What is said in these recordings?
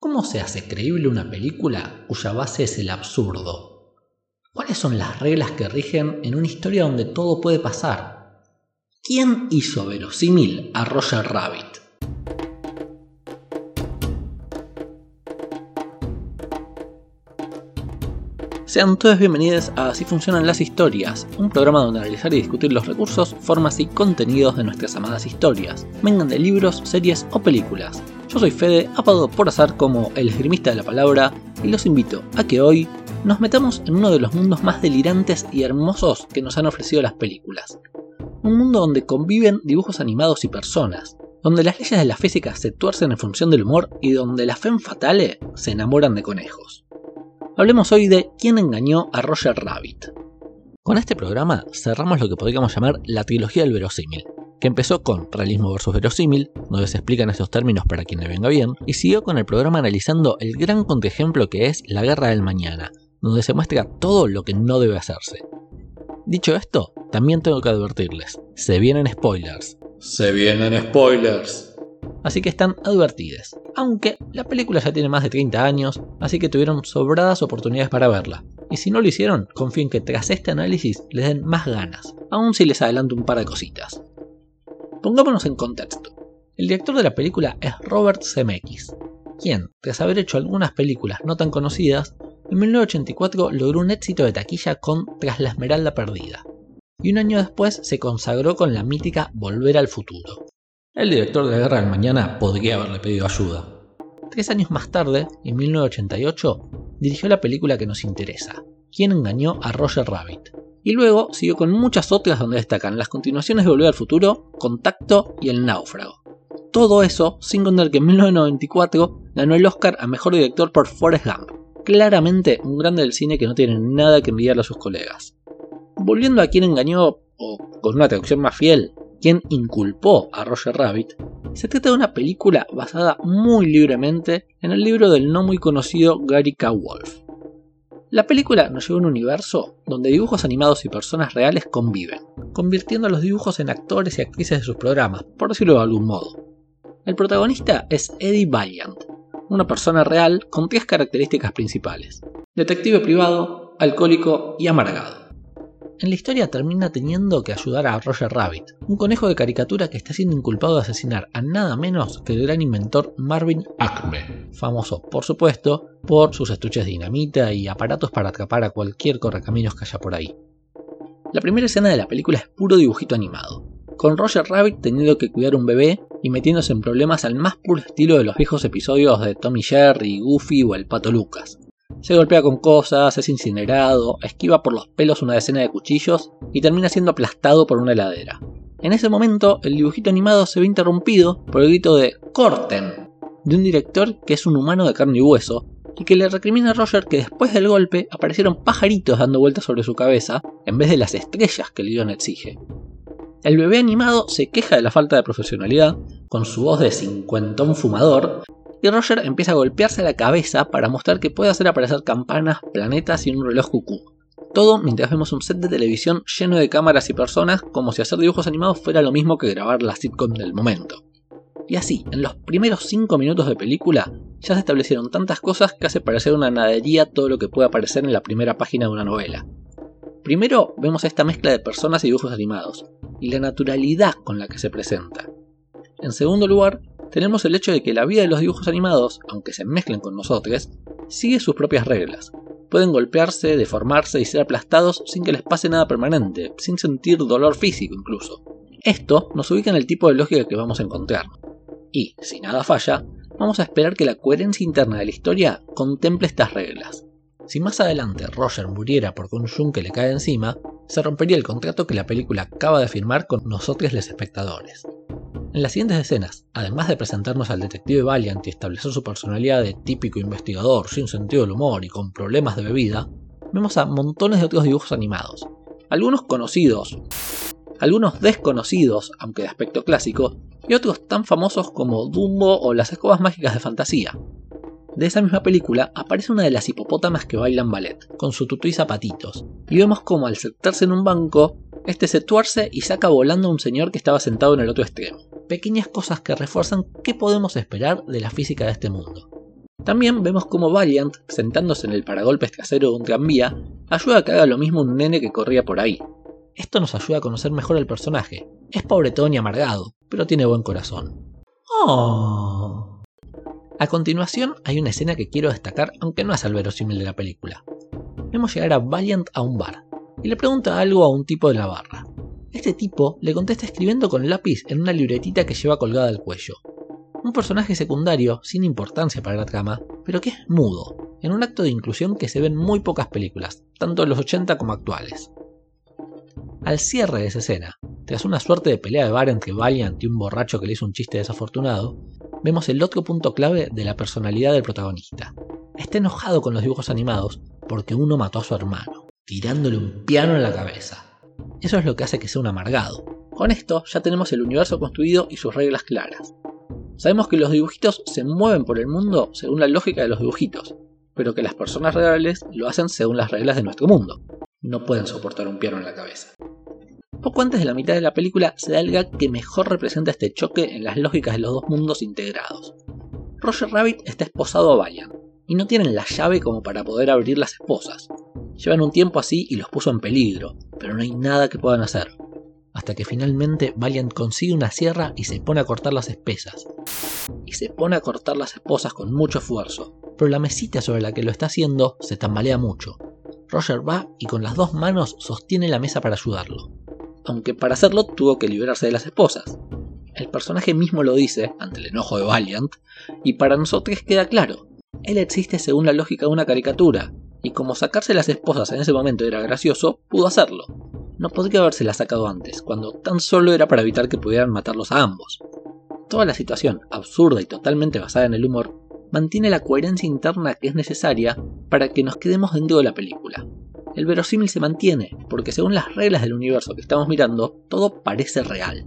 ¿Cómo se hace creíble una película cuya base es el absurdo? ¿Cuáles son las reglas que rigen en una historia donde todo puede pasar? ¿Quién hizo verosímil a Roger Rabbit? Sean todos bienvenidos a Así funcionan las historias, un programa donde analizar y discutir los recursos, formas y contenidos de nuestras amadas historias, vengan de libros, series o películas. Yo soy Fede, apodado por azar como el esgrimista de la palabra, y los invito a que hoy nos metamos en uno de los mundos más delirantes y hermosos que nos han ofrecido las películas. Un mundo donde conviven dibujos animados y personas, donde las leyes de la física se tuercen en función del humor y donde la femme fatale se enamoran de conejos. Hablemos hoy de quién engañó a Roger Rabbit. Con este programa cerramos lo que podríamos llamar la trilogía del verosímil, que empezó con realismo versus verosímil, donde se explican estos términos para quien le venga bien, y siguió con el programa analizando el gran contraejemplo que es la guerra del mañana, donde se muestra todo lo que no debe hacerse. Dicho esto, también tengo que advertirles, se vienen spoilers. Se vienen spoilers así que están advertidas. Aunque la película ya tiene más de 30 años, así que tuvieron sobradas oportunidades para verla. Y si no lo hicieron, confíen que tras este análisis les den más ganas, aun si les adelanto un par de cositas. Pongámonos en contexto. El director de la película es Robert Zemeckis, quien, tras haber hecho algunas películas no tan conocidas, en 1984 logró un éxito de taquilla con Tras la Esmeralda Perdida, y un año después se consagró con la mítica Volver al Futuro, el director de Guerra del Mañana podría haberle pedido ayuda. Tres años más tarde, en 1988, dirigió la película que nos interesa, ¿Quién engañó a Roger Rabbit? Y luego siguió con muchas otras donde destacan las continuaciones de Volver al Futuro, Contacto y El Náufrago. Todo eso sin contar que en 1994 ganó el Oscar a Mejor Director por Forrest Gump. Claramente un grande del cine que no tiene nada que envidiarle a sus colegas. Volviendo a quién engañó, o con una traducción más fiel, quien inculpó a Roger Rabbit, se trata de una película basada muy libremente en el libro del no muy conocido Gary K. Wolf. La película nos lleva a un universo donde dibujos animados y personas reales conviven, convirtiendo a los dibujos en actores y actrices de sus programas, por decirlo de algún modo. El protagonista es Eddie Valiant, una persona real con tres características principales. Detective privado, alcohólico y amargado en la historia termina teniendo que ayudar a Roger Rabbit, un conejo de caricatura que está siendo inculpado de asesinar a nada menos que el gran inventor Marvin Acme, famoso por supuesto por sus estuches de dinamita y aparatos para atrapar a cualquier correcaminos que haya por ahí. La primera escena de la película es puro dibujito animado, con Roger Rabbit teniendo que cuidar un bebé y metiéndose en problemas al más puro estilo de los viejos episodios de Tommy Jerry, Goofy o el Pato Lucas. Se golpea con cosas, es incinerado, esquiva por los pelos una decena de cuchillos y termina siendo aplastado por una heladera. En ese momento, el dibujito animado se ve interrumpido por el grito de ¡Corten! de un director que es un humano de carne y hueso y que le recrimina a Roger que después del golpe aparecieron pajaritos dando vueltas sobre su cabeza en vez de las estrellas que el guion exige. El bebé animado se queja de la falta de profesionalidad, con su voz de cincuentón fumador, y Roger empieza a golpearse la cabeza para mostrar que puede hacer aparecer campanas, planetas y un reloj cucú. Todo mientras vemos un set de televisión lleno de cámaras y personas como si hacer dibujos animados fuera lo mismo que grabar la sitcom del momento. Y así, en los primeros 5 minutos de película, ya se establecieron tantas cosas que hace parecer una nadería todo lo que puede aparecer en la primera página de una novela. Primero vemos esta mezcla de personas y dibujos animados, y la naturalidad con la que se presenta. En segundo lugar, tenemos el hecho de que la vida de los dibujos animados, aunque se mezclen con nosotros, sigue sus propias reglas. Pueden golpearse, deformarse y ser aplastados sin que les pase nada permanente, sin sentir dolor físico incluso. Esto nos ubica en el tipo de lógica que vamos a encontrar. Y, si nada falla, vamos a esperar que la coherencia interna de la historia contemple estas reglas. Si más adelante Roger muriera porque un yunque le cae encima, se rompería el contrato que la película acaba de firmar con nosotros los espectadores. En las siguientes escenas, además de presentarnos al detective Valiant y establecer su personalidad de típico investigador sin sentido del humor y con problemas de bebida, vemos a montones de otros dibujos animados. Algunos conocidos, algunos desconocidos, aunque de aspecto clásico, y otros tan famosos como Dumbo o las escobas mágicas de fantasía. De esa misma película aparece una de las hipopótamas que bailan ballet, con su tutú y zapatitos, y vemos como al sentarse en un banco, este se tuerce y saca volando a un señor que estaba sentado en el otro extremo pequeñas cosas que refuerzan qué podemos esperar de la física de este mundo. También vemos como Valiant, sentándose en el paragolpes trasero de un tranvía, ayuda a que haga lo mismo un nene que corría por ahí. Esto nos ayuda a conocer mejor al personaje. Es pobretón y amargado, pero tiene buen corazón. Oh. A continuación hay una escena que quiero destacar aunque no es al verosímil de la película. Vemos llegar a Valiant a un bar y le pregunta algo a un tipo de la barra. Este tipo le contesta escribiendo con lápiz en una libretita que lleva colgada al cuello. Un personaje secundario, sin importancia para la trama, pero que es mudo, en un acto de inclusión que se ve en muy pocas películas, tanto en los 80 como actuales. Al cierre de esa escena, tras una suerte de pelea de bar entre Valiant y un borracho que le hizo un chiste desafortunado, vemos el otro punto clave de la personalidad del protagonista. Está enojado con los dibujos animados porque uno mató a su hermano, tirándole un piano en la cabeza. Eso es lo que hace que sea un amargado. Con esto ya tenemos el universo construido y sus reglas claras. Sabemos que los dibujitos se mueven por el mundo según la lógica de los dibujitos, pero que las personas reales lo hacen según las reglas de nuestro mundo. No pueden soportar un piano en la cabeza. Poco antes de la mitad de la película se da el que mejor representa este choque en las lógicas de los dos mundos integrados. Roger Rabbit está esposado a Valiant, y no tienen la llave como para poder abrir las esposas. Llevan un tiempo así y los puso en peligro, pero no hay nada que puedan hacer. Hasta que finalmente Valiant consigue una sierra y se pone a cortar las espesas. Y se pone a cortar las esposas con mucho esfuerzo, pero la mesita sobre la que lo está haciendo se tambalea mucho. Roger va y con las dos manos sostiene la mesa para ayudarlo. Aunque para hacerlo tuvo que liberarse de las esposas. El personaje mismo lo dice, ante el enojo de Valiant, y para nosotros queda claro. Él existe según la lógica de una caricatura, y como sacarse las esposas en ese momento era gracioso, pudo hacerlo. No podría habérsela sacado antes, cuando tan solo era para evitar que pudieran matarlos a ambos. Toda la situación, absurda y totalmente basada en el humor, mantiene la coherencia interna que es necesaria para que nos quedemos dentro de la película. El verosímil se mantiene, porque según las reglas del universo que estamos mirando, todo parece real.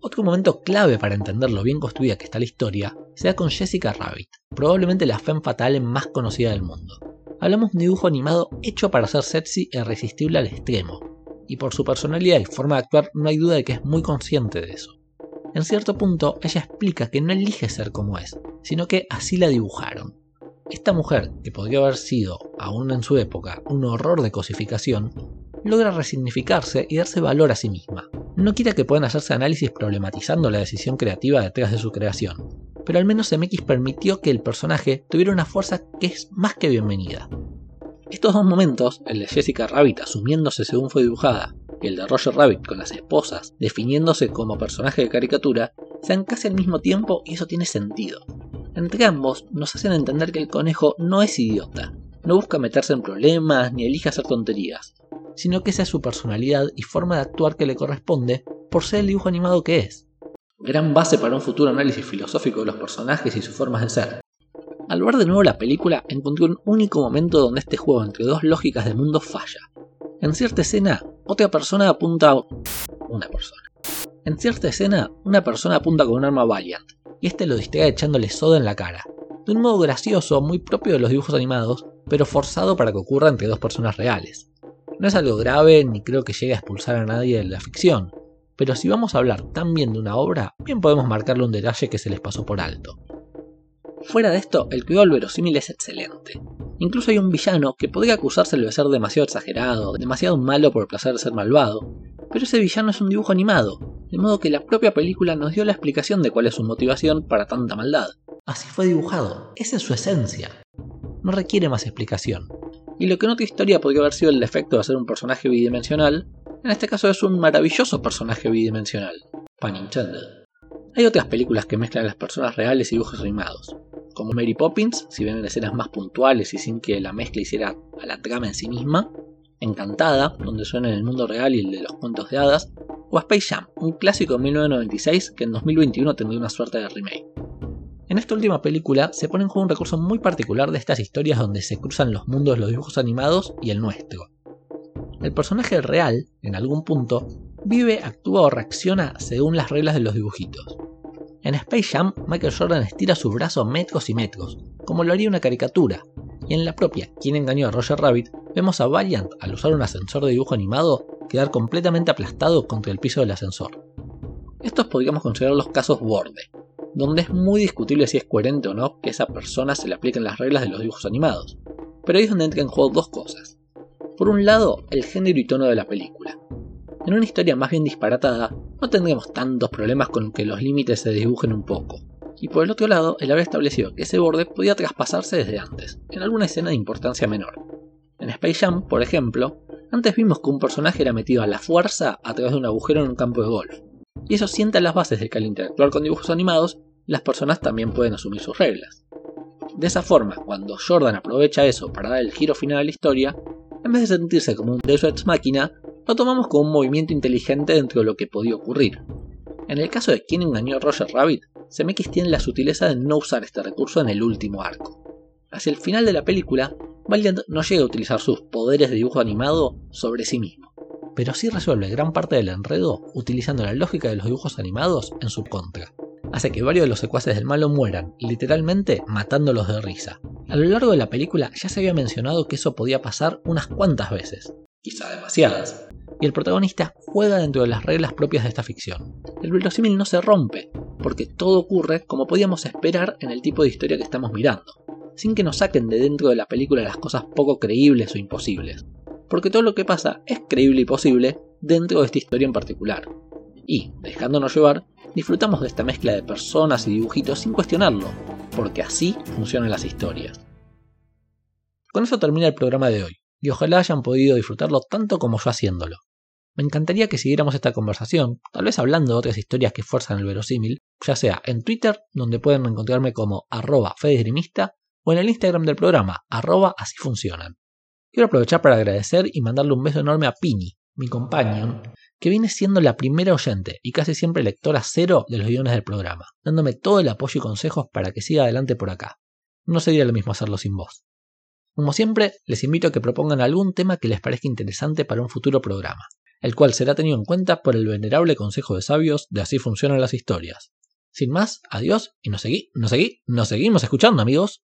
Otro momento clave para entender lo bien construida que está la historia se da con Jessica Rabbit, probablemente la femme fatale más conocida del mundo. Hablamos de un dibujo animado hecho para ser sexy e irresistible al extremo, y por su personalidad y forma de actuar no hay duda de que es muy consciente de eso. En cierto punto, ella explica que no elige ser como es, sino que así la dibujaron. Esta mujer, que podría haber sido, aún en su época, un horror de cosificación, logra resignificarse y darse valor a sí misma. No quiere que puedan hacerse análisis problematizando la decisión creativa detrás de su creación, pero al menos MX permitió que el personaje tuviera una fuerza que es más que bienvenida. Estos dos momentos, el de Jessica Rabbit asumiéndose según fue dibujada y el de Roger Rabbit con las esposas definiéndose como personaje de caricatura, sean casi al mismo tiempo y eso tiene sentido. Entre ambos nos hacen entender que el conejo no es idiota, no busca meterse en problemas ni elige hacer tonterías, sino que esa es su personalidad y forma de actuar que le corresponde por ser el dibujo animado que es gran base para un futuro análisis filosófico de los personajes y sus formas de ser. Al ver de nuevo la película, encontré un único momento donde este juego entre dos lógicas de mundo falla. En cierta escena, otra persona apunta a... una persona. En cierta escena, una persona apunta con un arma Valiant, y este lo distrae echándole soda en la cara. De un modo gracioso, muy propio de los dibujos animados, pero forzado para que ocurra entre dos personas reales. No es algo grave, ni creo que llegue a expulsar a nadie de la ficción, pero si vamos a hablar tan bien de una obra, bien podemos marcarle un detalle que se les pasó por alto. Fuera de esto, el cuidado verosímil es excelente. Incluso hay un villano que podría acusárselo de ser demasiado exagerado, demasiado malo por el placer de ser malvado, pero ese villano es un dibujo animado, de modo que la propia película nos dio la explicación de cuál es su motivación para tanta maldad. Así fue dibujado, esa es su esencia. No requiere más explicación. Y lo que en otra historia podría haber sido el defecto de ser un personaje bidimensional, en este caso es un maravilloso personaje bidimensional. Pan Hay otras películas que mezclan las personas reales y dibujos animados, como Mary Poppins, si ven escenas más puntuales y sin que la mezcla hiciera a la trama en sí misma, Encantada, donde suena en el mundo real y el de los cuentos de hadas, o Space Jam, un clásico de 1996 que en 2021 tendría una suerte de remake. En esta última película se pone en juego un recurso muy particular de estas historias donde se cruzan los mundos de los dibujos animados y el nuestro, el personaje real, en algún punto, vive, actúa o reacciona según las reglas de los dibujitos. En Space Jam, Michael Jordan estira su brazo metros y metros, como lo haría una caricatura, y en la propia Quien engañó a Roger Rabbit, vemos a Valiant, al usar un ascensor de dibujo animado, quedar completamente aplastado contra el piso del ascensor. Estos podríamos considerar los casos borde. donde es muy discutible si es coherente o no que esa persona se le apliquen las reglas de los dibujos animados. Pero ahí es donde entran en juego dos cosas. Por un lado, el género y tono de la película. En una historia más bien disparatada, no tendríamos tantos problemas con que los límites se dibujen un poco. Y por el otro lado, el haber establecido que ese borde podía traspasarse desde antes, en alguna escena de importancia menor. En Space Jam, por ejemplo, antes vimos que un personaje era metido a la fuerza a través de un agujero en un campo de golf. Y eso sienta las bases de que al interactuar con dibujos animados, las personas también pueden asumir sus reglas. De esa forma, cuando Jordan aprovecha eso para dar el giro final a la historia, en vez de sentirse como un Deus Ex Máquina, lo tomamos como un movimiento inteligente dentro de lo que podía ocurrir. En el caso de quien engañó a Roger Rabbit, CMX tiene la sutileza de no usar este recurso en el último arco. Hacia el final de la película, Valiant no llega a utilizar sus poderes de dibujo animado sobre sí mismo, pero sí resuelve gran parte del enredo utilizando la lógica de los dibujos animados en su contra. Hace que varios de los secuaces del malo mueran, literalmente matándolos de risa. A lo largo de la película ya se había mencionado que eso podía pasar unas cuantas veces, quizá demasiadas, y el protagonista juega dentro de las reglas propias de esta ficción. El verosímil no se rompe, porque todo ocurre como podíamos esperar en el tipo de historia que estamos mirando sin que nos saquen de dentro de la película las cosas poco creíbles o imposibles. Porque todo lo que pasa es creíble y posible dentro de esta historia en particular. Y, dejándonos llevar, disfrutamos de esta mezcla de personas y dibujitos sin cuestionarlo, porque así funcionan las historias. Con eso termina el programa de hoy, y ojalá hayan podido disfrutarlo tanto como yo haciéndolo. Me encantaría que siguiéramos esta conversación, tal vez hablando de otras historias que fuerzan el verosímil, ya sea en Twitter, donde pueden encontrarme como arroba fedesgrimista, o en el Instagram del programa, arroba así funcionan. Quiero aprovechar para agradecer y mandarle un beso enorme a Pini, mi companion, que viene siendo la primera oyente y casi siempre lectora cero de los guiones del programa, dándome todo el apoyo y consejos para que siga adelante por acá. No sería lo mismo hacerlo sin vos. Como siempre, les invito a que propongan algún tema que les parezca interesante para un futuro programa, el cual será tenido en cuenta por el venerable Consejo de Sabios de Así Funcionan las Historias. Sin más, adiós y nos seguí, nos seguí, nos seguimos escuchando amigos.